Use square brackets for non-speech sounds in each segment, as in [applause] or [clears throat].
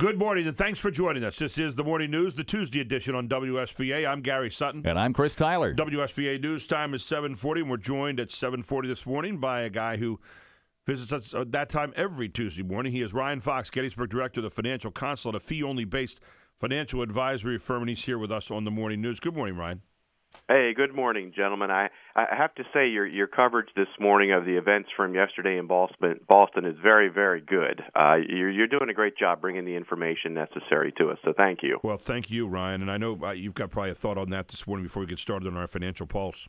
Good morning, and thanks for joining us. This is the Morning News, the Tuesday edition on WSBA. I'm Gary Sutton. And I'm Chris Tyler. WSBA News time is 740, and we're joined at 740 this morning by a guy who visits us at that time every Tuesday morning. He is Ryan Fox, Gettysburg Director of the Financial Consulate, a fee-only based financial advisory firm, and he's here with us on the Morning News. Good morning, Ryan. Hey, good morning, gentlemen. I I have to say your your coverage this morning of the events from yesterday in Boston Boston is very very good. Uh, you're you're doing a great job bringing the information necessary to us. So thank you. Well, thank you, Ryan. And I know uh, you've got probably a thought on that this morning before we get started on our financial pulse.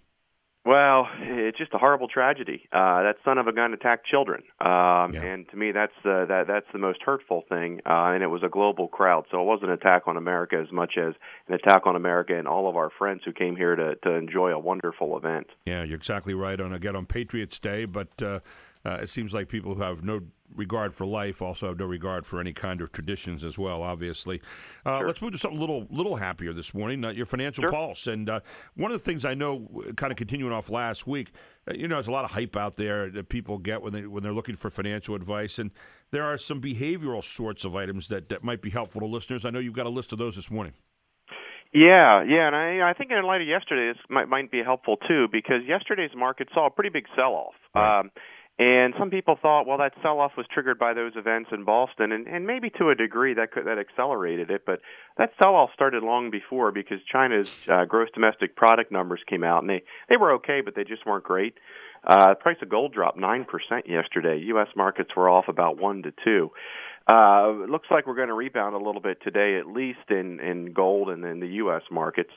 Well, it's just a horrible tragedy. Uh, that son of a gun attacked children, um, Yeah. and to me, that's uh, that that's the most hurtful thing. Uh, and it was a global crowd, so it wasn't an attack on America as much as an attack on America and all of our friends who came here to to enjoy a wonderful event. Yeah, you're exactly right on again on Patriots Day, but uh, uh, it seems like people who have no regard for life also have no regard for any kind of traditions as well. Obviously, uh, Sure. let's move to something a little little happier this morning. Uh, your financial Sure. pulse, and uh, one of the things I know, kind of continuing off last week, uh, you know, there's a lot of hype out there that people get when they when they're looking for financial advice, and there are some behavioral sorts of items that that might be helpful to listeners. I know you've got a list of those this morning. Yeah, yeah, and I I think in light of yesterday, this might might be helpful too because yesterday's market saw a pretty big sell-off. Right. Um, and some people thought, well, that sell-off was triggered by those events in Boston, and, and maybe to a degree that could, that accelerated it. But that sell-off started long before because China's uh, gross domestic product numbers came out, and they they were okay, but they just weren't great. Uh, the price of gold dropped nine percent yesterday. U.S. markets were off about one to two. Uh, it looks like we're going to rebound a little bit today, at least in in gold and in the U.S. markets.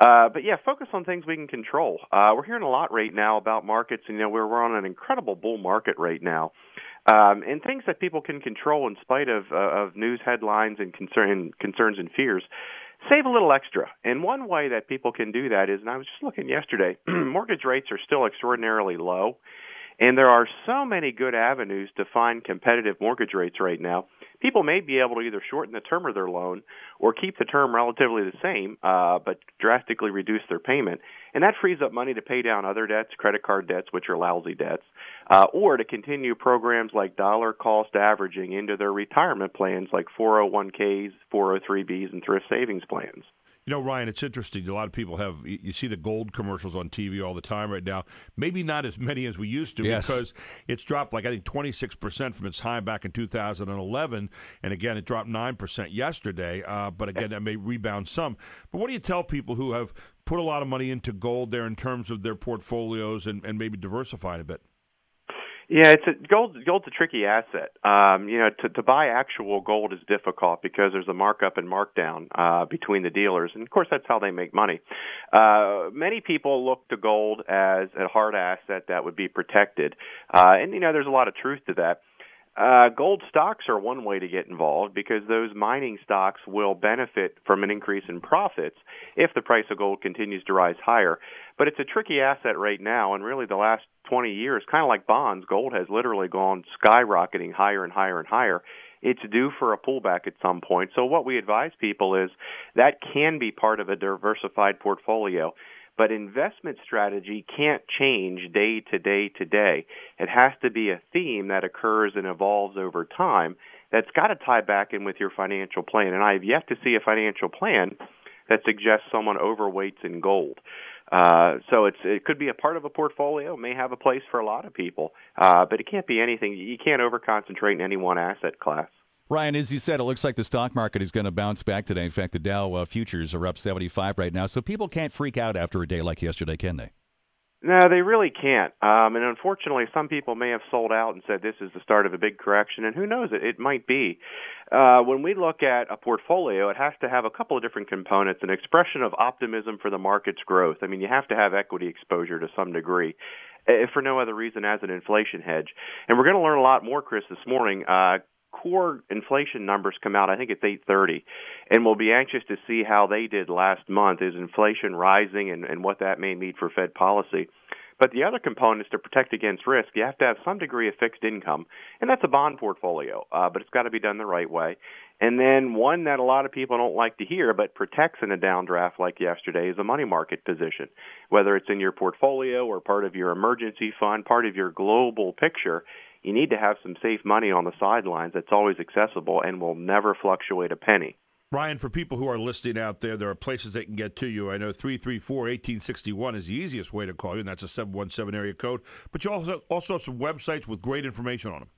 Uh, but yeah, focus on things we can control. Uh, we're hearing a lot right now about markets. and, You know, we're we're on an incredible bull market right now, um, and things that people can control in spite of uh, of news headlines and concern concerns and fears. Save a little extra. And one way that people can do that is, and I was just looking yesterday, [clears throat] mortgage rates are still extraordinarily low. And there are so many good avenues to find competitive mortgage rates right now. People may be able to either shorten the term of their loan or keep the term relatively the same, uh, but drastically reduce their payment. And that frees up money to pay down other debts, credit card debts, which are lousy debts, uh, or to continue programs like dollar cost averaging into their retirement plans like 401ks, 403bs, and thrift savings plans. You know, Ryan, it's interesting. A lot of people have, you see the gold commercials on TV all the time right now. Maybe not as many as we used to Yes. because it's dropped, like, I think 26% from its high back in 2011. And again, it dropped 9% yesterday. Uh, but again, that may rebound some. But what do you tell people who have put a lot of money into gold there in terms of their portfolios and, and maybe diversified a bit? Yeah, it's a gold. Gold's a tricky asset. Um, you know, to to buy actual gold is difficult because there's a markup and markdown uh, between the dealers, and of course that's how they make money. Uh, many people look to gold as a hard asset that would be protected, uh, and you know there's a lot of truth to that. Uh, gold stocks are one way to get involved because those mining stocks will benefit from an increase in profits if the price of gold continues to rise higher. But it's a tricky asset right now, and really the last 20 years, kind of like bonds, gold has literally gone skyrocketing higher and higher and higher. It's due for a pullback at some point. So what we advise people is that can be part of a diversified portfolio. But investment strategy can't change day to day to day. It has to be a theme that occurs and evolves over time that's got to tie back in with your financial plan. And I have yet to see a financial plan that suggests someone overweights in gold. Uh, so it's it could be a part of a portfolio, may have a place for a lot of people, uh, but it can't be anything. You can't over concentrate in any one asset class. Ryan, as you said, it looks like the stock market is going to bounce back today. In fact, the Dow uh, futures are up 75 right now, so people can't freak out after a day like yesterday, can they? No, they really can't. Um, and unfortunately, some people may have sold out and said this is the start of a big correction, and who knows? It, it might be. Uh, when we look at a portfolio, it has to have a couple of different components an expression of optimism for the market's growth. I mean, you have to have equity exposure to some degree, if for no other reason as an inflation hedge. And we're going to learn a lot more, Chris, this morning. Uh, core inflation numbers come out. I think it's 8:30, and we'll be anxious to see how they did last month. Is inflation rising, and, and what that may mean for Fed policy. But the other component is to protect against risk. You have to have some degree of fixed income, and that's a bond portfolio. Uh, but it's got to be done the right way. And then one that a lot of people don't like to hear, but protects in a downdraft like yesterday, is a money market position. Whether it's in your portfolio or part of your emergency fund, part of your global picture, you need to have some safe money on the sidelines that's always accessible and will never fluctuate a penny. Ryan, for people who are listening out there, there are places they can get to you. I know 334 1861 is the easiest way to call you, and that's a 717 area code. But you also, also have some websites with great information on them.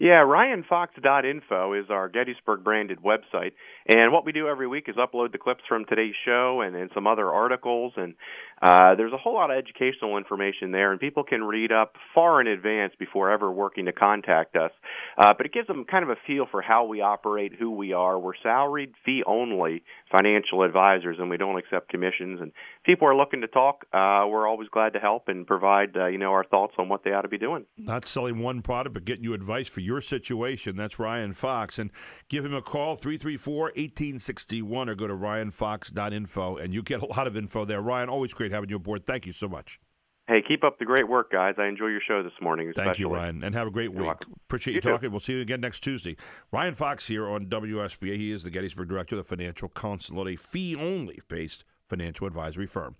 Yeah, RyanFox.info is our Gettysburg branded website. And what we do every week is upload the clips from today's show and, and some other articles. And uh, there's a whole lot of educational information there, and people can read up far in advance before ever working to contact us. Uh, but it gives them kind of a feel for how we operate, who we are. We're salaried, fee only financial advisors, and we don't accept commissions. And people are looking to talk. Uh, we're always glad to help and provide, uh, you know, our thoughts on what they ought to be doing. Not selling one product, but getting you advice for your situation. That's Ryan Fox. And give him a call, 334 1861, or go to ryanfox.info, and you get a lot of info there. Ryan, always great having you aboard. Thank you so much. Hey, keep up the great work, guys. I enjoy your show this morning. Especially. Thank you, Ryan, and have a great You're week. welcome. Appreciate you, You too. talking. We'll see you again next Tuesday. Ryan Fox here on WSBA. He is the Gettysburg Director of the Financial Consulate a fee-only based financial advisory firm.